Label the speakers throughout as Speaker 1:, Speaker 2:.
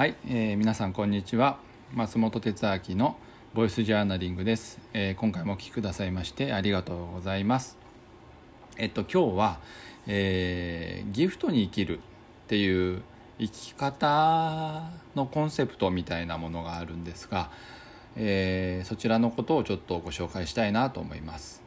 Speaker 1: はい、えー、皆さんこんにちは。松本哲明のボイスジャーナリングです、えー、今回もお聞きくださいましてありがとうございます。えっと今日は、えー、ギフトに生きるっていう生き方のコンセプトみたいなものがあるんですが、えー、そちらのことをちょっとご紹介したいなと思います。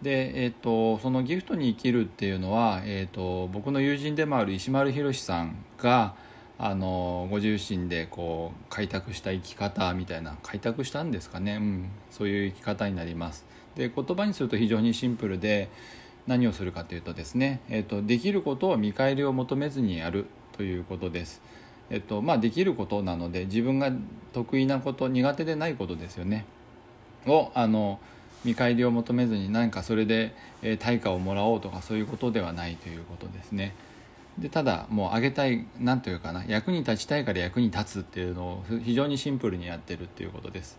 Speaker 1: で、えーと、そのギフトに生きるっていうのは、えーと僕の友人でもある石丸宏さんがあのご自身でこう開拓した生き方みたいな開拓したんですかね、うん、そういう生き方になります。で言葉にすると非常にシンプルで何をするかというとですね、えーと、できることを見返りを求めずにやるということです、えーとまあ、できることなので自分が得意なこと苦手でないことですよね。をあの見返りを求めずに何かそれで対価をもらおうとかそういうことではないということですね。でただもうあげたい何というかな役に立ちたいから役に立つっていうのを非常にシンプルにやってるっていうことです。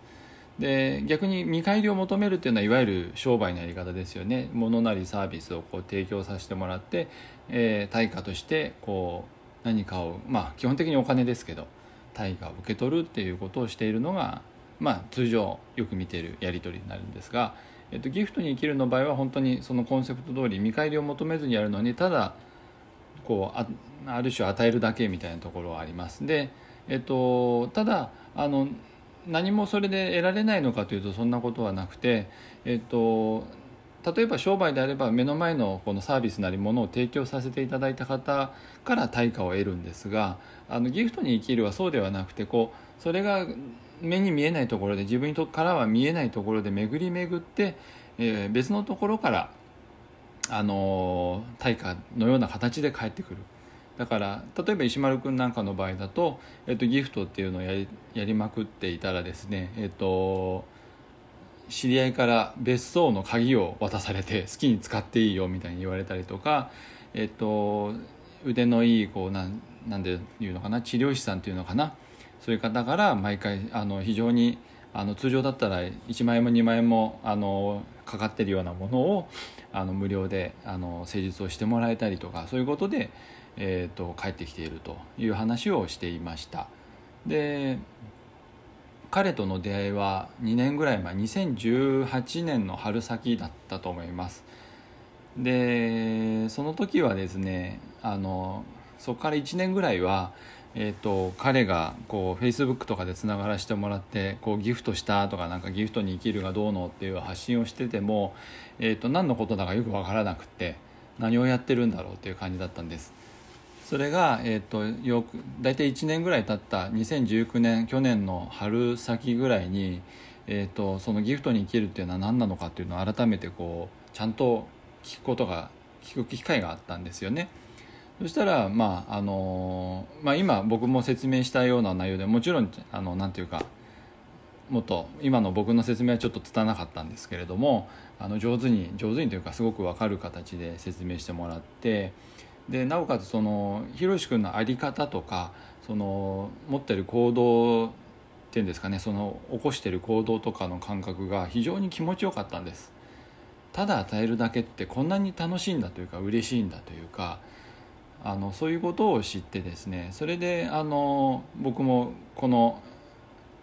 Speaker 1: で逆に見返りを求めるっていうのはいわゆる商売のやり方ですよね。物なりサービスをこう提供させてもらって、えー、対価としてこう何かをまあ基本的にお金ですけど対価を受け取るっていうことをしているのがまあ通常よく見ているやり取りになるんですが、えっと、ギフトに生きるの場合は本当にそのコンセプト通り見返りを求めずにやるのにただこうあある種与えるだけみたいなところはあります。で、えっと、ただあの何もそれで得られないのかというとそんなことはなくて、えっと、例えば商売であれば目の前のこのサービスなりものを提供させていただいた方から対価を得るんですがあのギフトに生きるはそうではなくてこうそれが目に見えないところで自分からは見えないところで巡り巡って、えー、別のところからあの対価のような形で返ってくる。だから例えば石丸君なんかの場合だと、えっと、ギフトっていうのをやりやりまくっていたらですねえっと知り合いから別荘の鍵を渡されて好きに使っていいよみたいに言われたりとか、えっと、腕のいいこうなんなんでいうのかな治療師さんっていうのかなそういう方から毎回あの非常にあの通常だったら1万円も2万円もあのかかってるようなものをあの無料であの施術をしてもらえたりとかそういうことで、えーと、帰ってきているという話をしていました。で彼との出会いは2年ぐらい前2018年の春先だったと思います。でその時はですねあのそこから1年ぐらいはえーと、彼がこうフェイスブックとかでつながらせてもらってこうギフトしたとかなんかギフトに生きるがどうのっていう発信をしてても、えーと、何のことだかよく分からなくて何をやってるんだろうっていう感じだったんですそれが、えーと、よく大体1年ぐらい経った2019年去年の春先ぐらいに、えー、とそのギフトに生きるっていうのは何なのかっていうのを改めてこうちゃんと聞くことが聞く機会があったんですよね。そしたら、まああのまあ、今僕も説明したような内容でもちろんあのなんていうかもっと今の僕の説明はちょっと拙なかったんですけれどもあの上手に上手にというかすごく分かる形で説明してもらってでなおかつそのひろし君の在り方とかその持ってる行動っていうんですかねその起こしてる行動とかの感覚が非常に気持ちよかったんです。ただ与えるだけってこんなに楽しいんだというか嬉しいんだというかあのそういうことを知ってですねそれであの僕もこの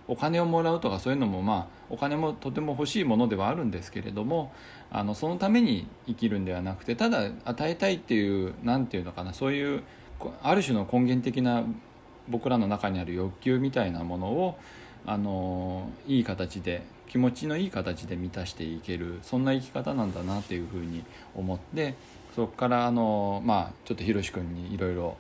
Speaker 1: お金をもらうとかそういうのもまあお金もとても欲しいものではあるんですけれどもあのそのために生きるんではなくてただ与えたいっていう何て言うのかなそういうある種の根源的な僕らの中にある欲求みたいなものをあのいい形で気持ちのいい形で満たしていけるそんな生き方なんだなっていうふうに思ってそこからあの、まあ、ちょっとひろし君にいろいろ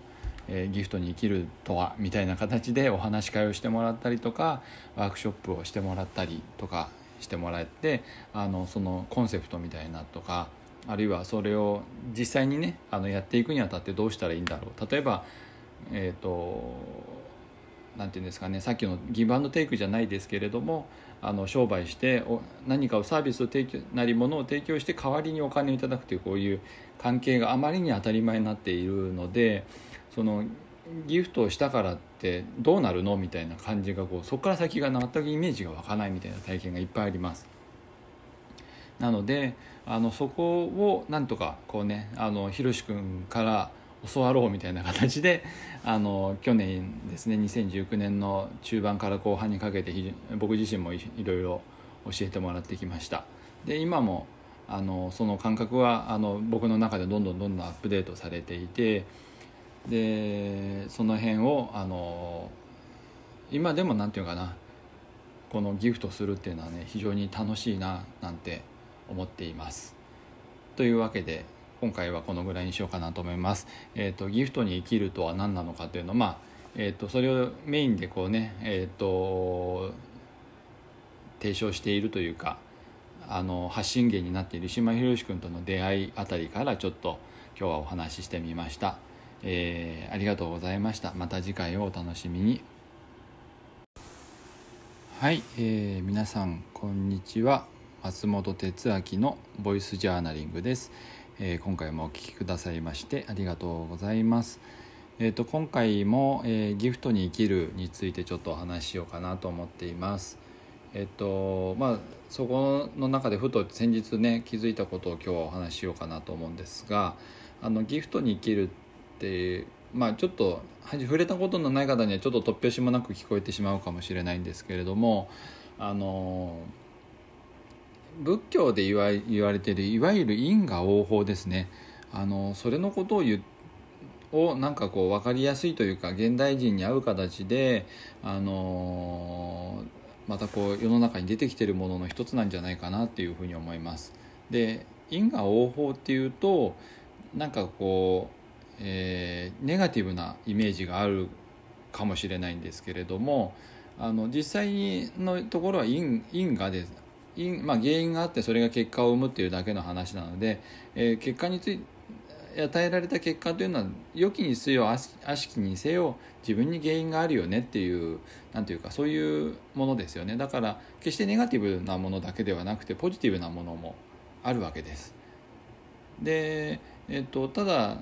Speaker 1: ギフトに生きるとはみたいな形でお話し会をしてもらったりとかワークショップをしてもらったりとかしてもらってあのそのコンセプトみたいなとかあるいはそれを実際にねあのやっていくにあたってどうしたらいいんだろう。例えばえっ、ー、と何て言うんですかねさっきのギブアンドテイクじゃないですけれどもあの商売して何かをサービスを提供なりものを提供して代わりにお金をいただくというこういう関係があまりに当たり前になっているのでそのギフトをしたからってどうなるのみたいな感じがこうそこから先が全くイメージが湧かないみたいな体験がいっぱいあります。なのであのそこをなんとかこうねあのひろし君から教わろうみたいな形であの去年ですね2019年の中盤から後半にかけて僕自身もいろいろ教えてもらってきましたで今もあのその感覚はあの僕の中でどんどんどんどんアップデートされていてでその辺をあの今でも何て言うかなこのギフトするっていうのはね非常に楽しいななんて思っています。というわけで今回はこのぐらいにしようかなと思います。えーと、ギフトに生きるとは何なのかというのまあえーと、それをメインでこうね、えーと、提唱しているというかあの発信源になっている島宏君との出会いあたりからちょっと今日はお話ししてみました、えー、ありがとうございました。また次回をお楽しみに。はい、えー、皆さんこんにちは。松本哲明のボイスジャーナリングです、え、今回もお聴きくださいましてありがとうございます。えーと、今回も、えー、ギフトに生きるについてちょっとお話ししようかなと思っています。えっ、ー、とまあそこの中でふと先日ね気づいたことを今日はお話ししようかなと思うんですがあのギフトに生きるってまあちょっと触れたことのない方にはちょっと突拍子もなく聞こえてしまうかもしれないんですけれどもあの仏教で言わ言われているいわゆる因果応報ですねあのそれのことを言をなんかこう分かりやすいというか現代人に合う形であのまたこう世の中に出てきてるものの一つなんじゃないかなっていうふうに思います。で因果応報っていうとなんかこう、えー、ネガティブなイメージがあるかもしれないんですけれどもあの実際のところは因因果です因、まあ、原因があってそれが結果を生むっていうだけの話なので、えー、結果について与えられた結果というのは良きにせよ悪しきにせよ自分に原因があるよねっていう何ていうかそういうものですよね。だから決してネガティブなものだけではなくてポジティブなものもあるわけです。で、えっと、ただ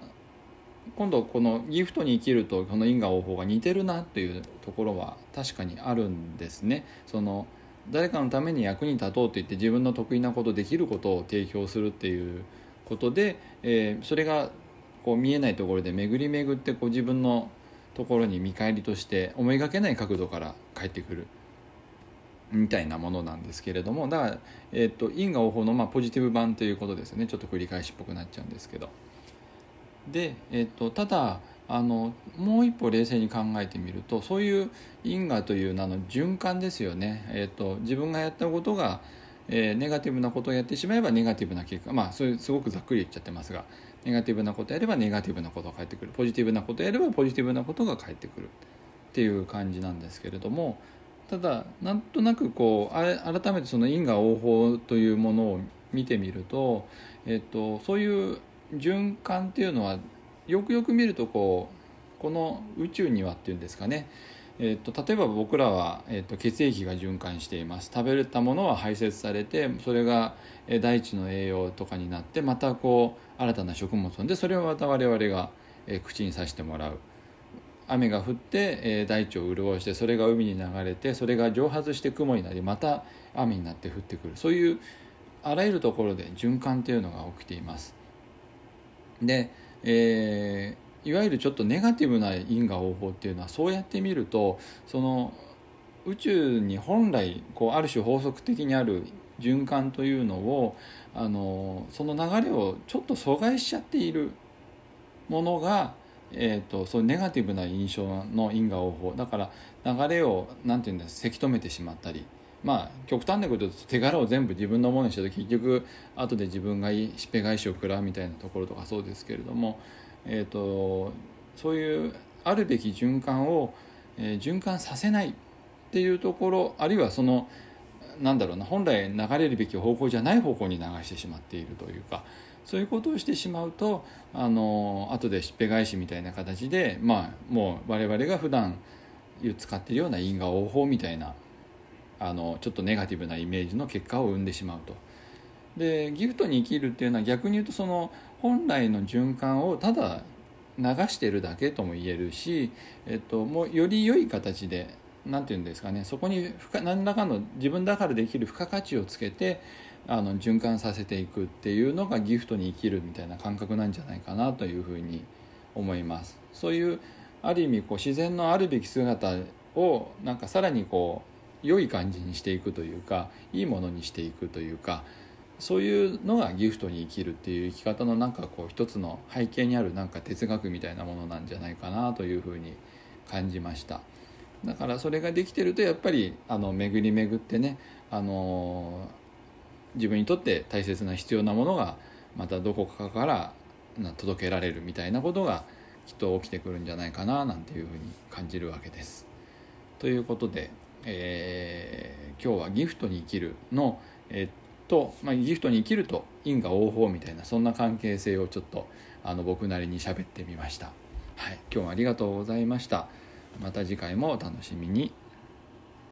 Speaker 1: 今度このギフトに生きるとこの因果応報が似てるなというところは確かにあるんですね。その誰かのために役に立とうと言って自分の得意なことできることを提供するっていうことで、えー、それがこう見えないところで巡り巡ってこう自分のところに見返りとして思いがけない角度から返ってくる。みたいなものなんですけれどもだから、えーと、因果応報のまポジティブ版ということですね。ちょっと繰り返しっぽくなっちゃうんですけど。で、えーとただあのもう一歩冷静に考えてみるとそういう因果という名の循環ですよね、えーと、自分がやったことが、えー、ネガティブなことをやってしまえばネガティブな結果まあそれすごくざっくり言っちゃってますがネガティブなことやればネガティブなことが返ってくる。ポジティブなことやればポジティブなことが返ってくる。っていう感じなんですけれどもただなんとなくこう改めてその因果応報というものを見てみると、えーとそういう循環っていうのはよくよく見るとこうこの宇宙にはっていうんですかね。えーと、例えば僕らは、えーと、血液が循環しています。食べれたものは排泄されてそれが、大地の栄養とかになってまたこう新たな食物でそれをまた我々が、えー、口にさしてもらう。雨が降って、え、大地を潤してそれが海に流れてそれが蒸発して雲になりまた雨になって降ってくる。そういうあらゆるところで循環というのが起きています。でえー、いわゆるちょっとネガティブな因果応報っていうのはそうやって見るとその宇宙に本来こうある種法則的にある循環というのをあのその流れをちょっと阻害しちゃっているものが、えーと、そうネガティブな印象の因果応報。だから流れを何て言うんですせき止めてしまったりまあ極端なこと言うと手柄を全部自分のものにしたと結局後で自分がいしっぺ返しを食らうみたいなところとかそうですけれども、えーと、そういうあるべき循環を、えー、循環させないっていうところあるいはそのなんだろうな本来流れるべき方向じゃない方向に流してしまっているというかそういうことをしてしまうとあの後でしっぺ返しみたいな形でまあもう我々が普段使っているような因果応報みたいなあのちょっとネガティブなイメージの結果を生んでしまうと。でギフトに生きるっていうのは逆に言うとその本来の循環をただ流してるだけとも言えるし、えっと、もうより良い形で何て言うんですかねそこに何らかの自分だからできる付加価値をつけてあの循環させていくっていうのがギフトに生きるみたいな感覚なんじゃないかなというふうに思いますそういうある意味こう自然のあるべき姿をなんかさらにこう良い感じにしていくというかいいものにしていくというかそういうのがギフトに生きるっていう生き方のなんかこう一つの背景にあるなんか哲学みたいなものなんじゃないかなというふうに感じましただからそれができてるとやっぱりあの巡り巡ってねあの自分にとって大切な必要なものがまたどこかから届けられるみたいなことがきっと起きてくるんじゃないかななんていうふうに感じるわけです。ということで、えー、今日は「ギフトに生きるの」えっと、まあ、ギフトに生きると因果応報みたいなそんな関係性をちょっとあの僕なりに喋ってみました。はい、今日もありがとうございました。また次回もお楽しみに。